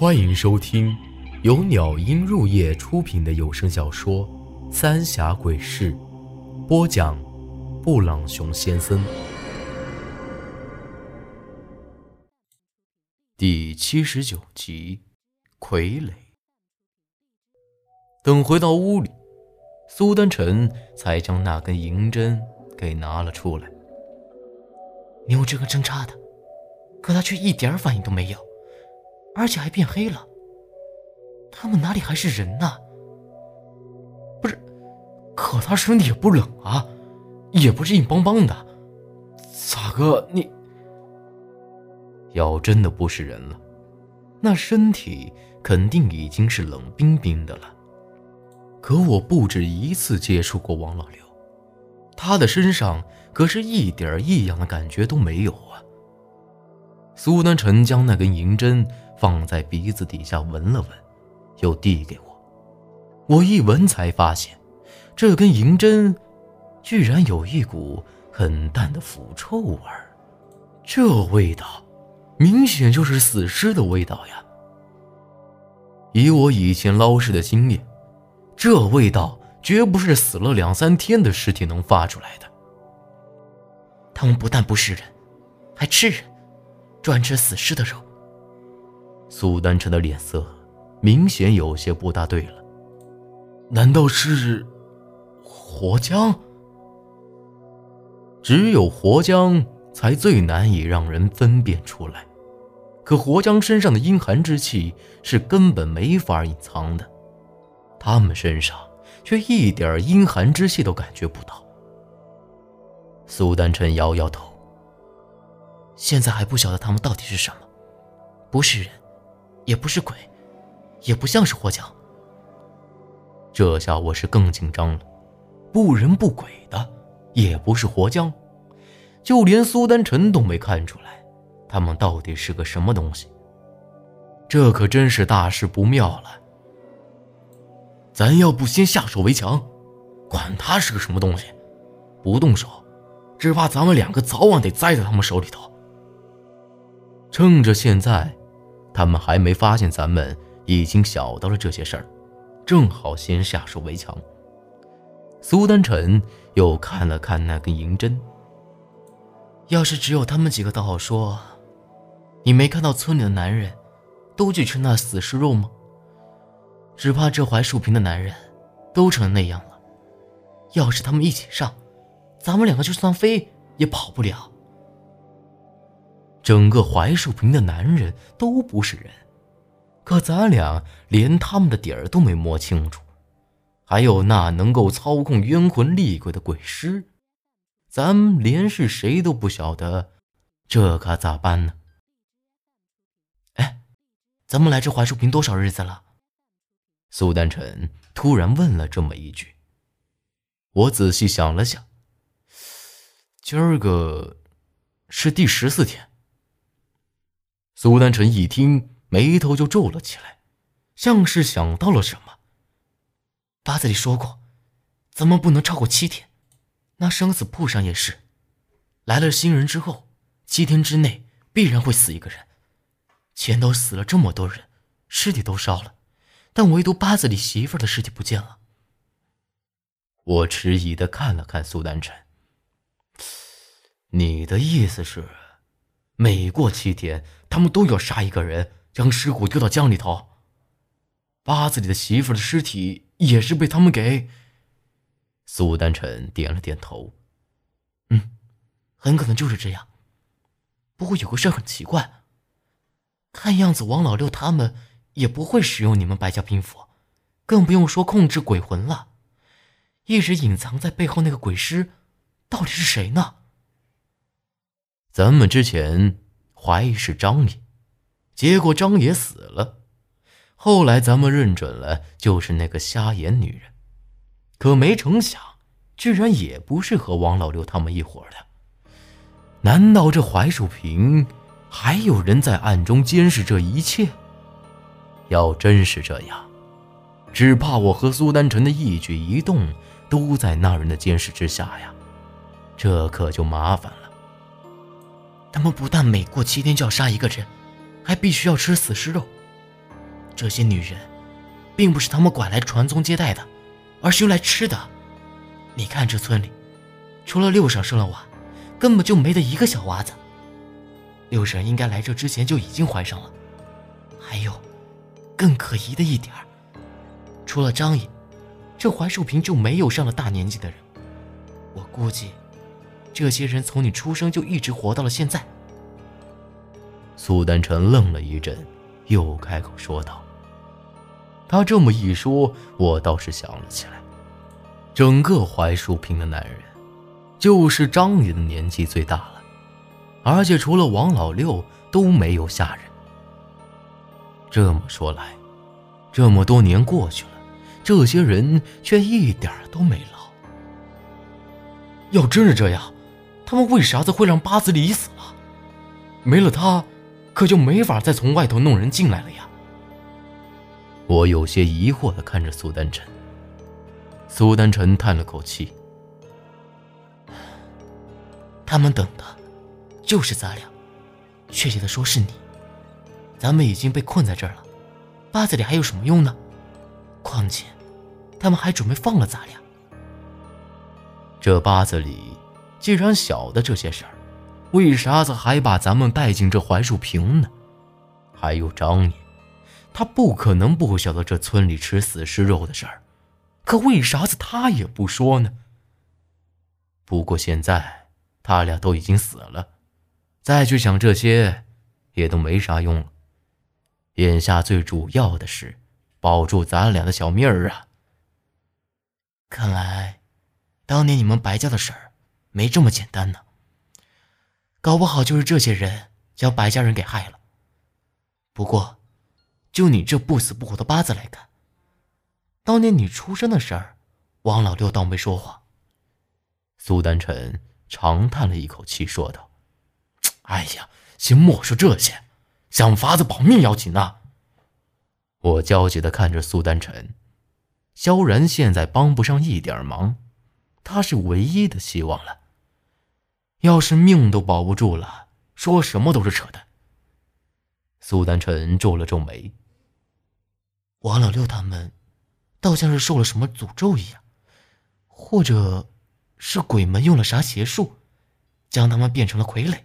欢迎收听由鸟音入夜出品的有声小说《三峡鬼事》，播讲：布朗熊先生。第七十九集，傀儡。等回到屋里，苏丹臣才将那根银针给拿了出来。你用这根针插的，可他却一点反应都没有。而且还变黑了。他们哪里还是人呢？不是，可他身体也不冷啊，也不是硬邦邦的，咋个你？要真的不是人了，那身体肯定已经是冷冰冰的了。可我不止一次接触过王老六，他的身上可是一点异样的感觉都没有啊。苏南辰将那根银针。放在鼻子底下闻了闻，又递给我。我一闻才发现，这根银针居然有一股很淡的腐臭味儿。这味道，明显就是死尸的味道呀！以我以前捞尸的经验，这味道绝不是死了两三天的尸体能发出来的。他们不但不是人，还吃人，专吃死尸的肉。苏丹晨的脸色明显有些不大对了，难道是活僵？只有活僵才最难以让人分辨出来，可活僵身上的阴寒之气是根本没法隐藏的，他们身上却一点阴寒之气都感觉不到。苏丹晨摇摇头，现在还不晓得他们到底是什么，不是人。也不是鬼，也不像是活姜。这下我是更紧张了，不人不鬼的，也不是活姜，就连苏丹臣都没看出来，他们到底是个什么东西。这可真是大事不妙了。咱要不先下手为强，管他是个什么东西，不动手，只怕咱们两个早晚得栽在他们手里头。趁着现在。他们还没发现咱们已经晓得了这些事儿，正好先下手为强。苏丹晨又看了看那根银针。要是只有他们几个，倒好说。你没看到村里的男人，都去吃那死尸肉吗？只怕这槐树坪的男人，都成那样了。要是他们一起上，咱们两个就算飞也跑不了。整个槐树坪的男人都不是人，可咱俩连他们的底儿都没摸清楚，还有那能够操控冤魂厉鬼的鬼尸，咱连是谁都不晓得，这可咋办呢？哎，咱们来这槐树坪多少日子了？苏丹晨突然问了这么一句。我仔细想了想，今儿个是第十四天。苏丹晨一听，眉头就皱了起来，像是想到了什么。八字里说过，咱们不能超过七天。那生死簿上也是，来了新人之后，七天之内必然会死一个人。前头死了这么多人，尸体都烧了，但唯独八字里媳妇的尸体不见了。我迟疑的看了看苏丹晨，你的意思是？每过七天，他们都要杀一个人，将尸骨丢到江里头。八字里的媳妇的尸体也是被他们给……苏丹晨点了点头，嗯，很可能就是这样。不过有个事很奇怪，看样子王老六他们也不会使用你们白家兵符，更不用说控制鬼魂了。一直隐藏在背后那个鬼尸，到底是谁呢？咱们之前怀疑是张爷，结果张爷死了。后来咱们认准了就是那个瞎眼女人，可没成想，居然也不是和王老六他们一伙的。难道这槐树坪还有人在暗中监视这一切？要真是这样，只怕我和苏丹晨的一举一动都在那人的监视之下呀，这可就麻烦了。他们不但每过七天就要杀一个人，还必须要吃死尸肉。这些女人，并不是他们拐来传宗接代的，而是用来吃的。你看这村里，除了六婶生了娃，根本就没得一个小娃子。六婶应该来这之前就已经怀上了。还有，更可疑的一点，除了张爷，这槐树坪就没有上了大年纪的人。我估计，这些人从你出生就一直活到了现在。苏丹成愣了一阵，又开口说道：“他这么一说，我倒是想了起来，整个槐树坪的男人，就是张爷的年纪最大了，而且除了王老六都没有下人。这么说来，这么多年过去了，这些人却一点都没老。要真是这样，他们为啥子会让八子里死了？没了他。”可就没法再从外头弄人进来了呀！我有些疑惑的看着苏丹晨。苏丹晨叹了口气：“他们等的，就是咱俩。确切的说，是你。咱们已经被困在这儿了，八子里还有什么用呢？况且，他们还准备放了咱俩。这八子里，既然晓得这些事儿。”为啥子还把咱们带进这槐树坪呢？还有张爷，他不可能不晓得这村里吃死尸肉的事儿，可为啥子他也不说呢？不过现在他俩都已经死了，再去想这些也都没啥用了。眼下最主要的是保住咱俩的小命儿啊！看来，当年你们白家的事儿没这么简单呢。搞不好就是这些人将白家人给害了。不过，就你这不死不活的八字来看，当年你出生的事儿，王老六倒没说谎。苏丹晨长叹了一口气，说道：“哎呀，先莫说这些，想法子保命要紧呐。”我焦急的看着苏丹晨，萧然现在帮不上一点忙，他是唯一的希望了。要是命都保不住了，说什么都是扯淡。苏丹晨皱了皱眉。王老六他们，倒像是受了什么诅咒一样，或者，是鬼门用了啥邪术，将他们变成了傀儡。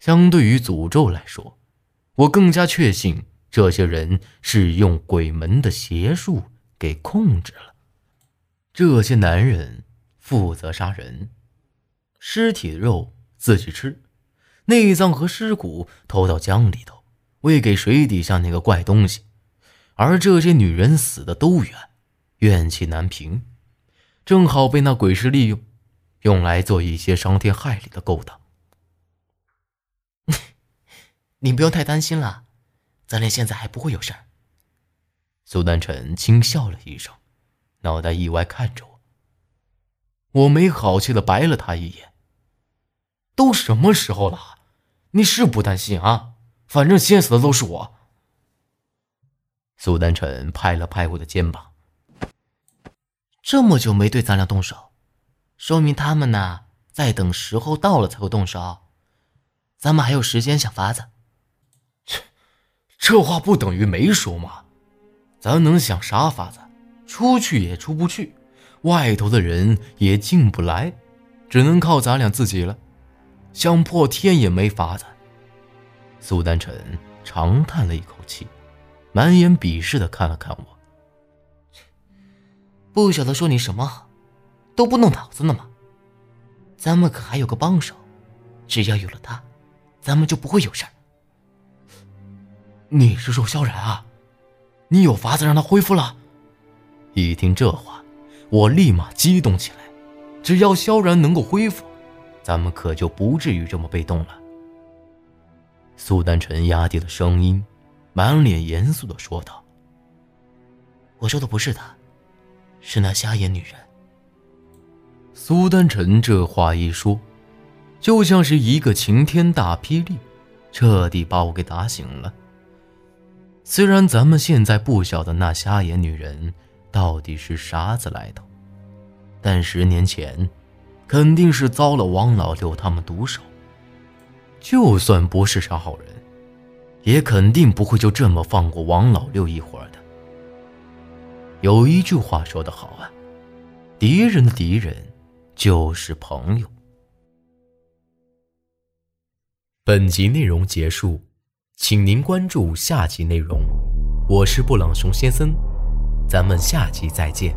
相对于诅咒来说，我更加确信这些人是用鬼门的邪术给控制了。这些男人负责杀人。尸体肉自己吃，内脏和尸骨投到江里头，喂给水底下那个怪东西。而这些女人死的都冤，怨气难平，正好被那鬼尸利用，用来做一些伤天害理的勾当。你不用太担心了，咱俩现在还不会有事儿。苏丹晨轻笑了一声，脑袋意外看着我。我没好气的白了他一眼。都什么时候了，你是不担心啊？反正先死的都是我。苏丹晨拍了拍我的肩膀。这么久没对咱俩动手，说明他们呢在等时候到了才会动手。咱们还有时间想法子。切，这话不等于没说吗？咱能想啥法子？出去也出不去，外头的人也进不来，只能靠咱俩自己了。想破天也没法子。苏丹晨长叹了一口气，满眼鄙视的看了看我。不晓得说你什么好，都不动脑子呢吗？咱们可还有个帮手，只要有了他，咱们就不会有事儿。你是说萧然啊？你有法子让他恢复了？一听这话，我立马激动起来。只要萧然能够恢复。咱们可就不至于这么被动了。苏丹晨压低了声音，满脸严肃的说道：“我说的不是他，是那瞎眼女人。”苏丹晨这话一说，就像是一个晴天大霹雳，彻底把我给打醒了。虽然咱们现在不晓得那瞎眼女人到底是啥子来头，但十年前。肯定是遭了王老六他们毒手。就算不是啥好人，也肯定不会就这么放过王老六一伙的。有一句话说得好啊，敌人的敌人就是朋友。本集内容结束，请您关注下集内容。我是布朗熊先生，咱们下集再见。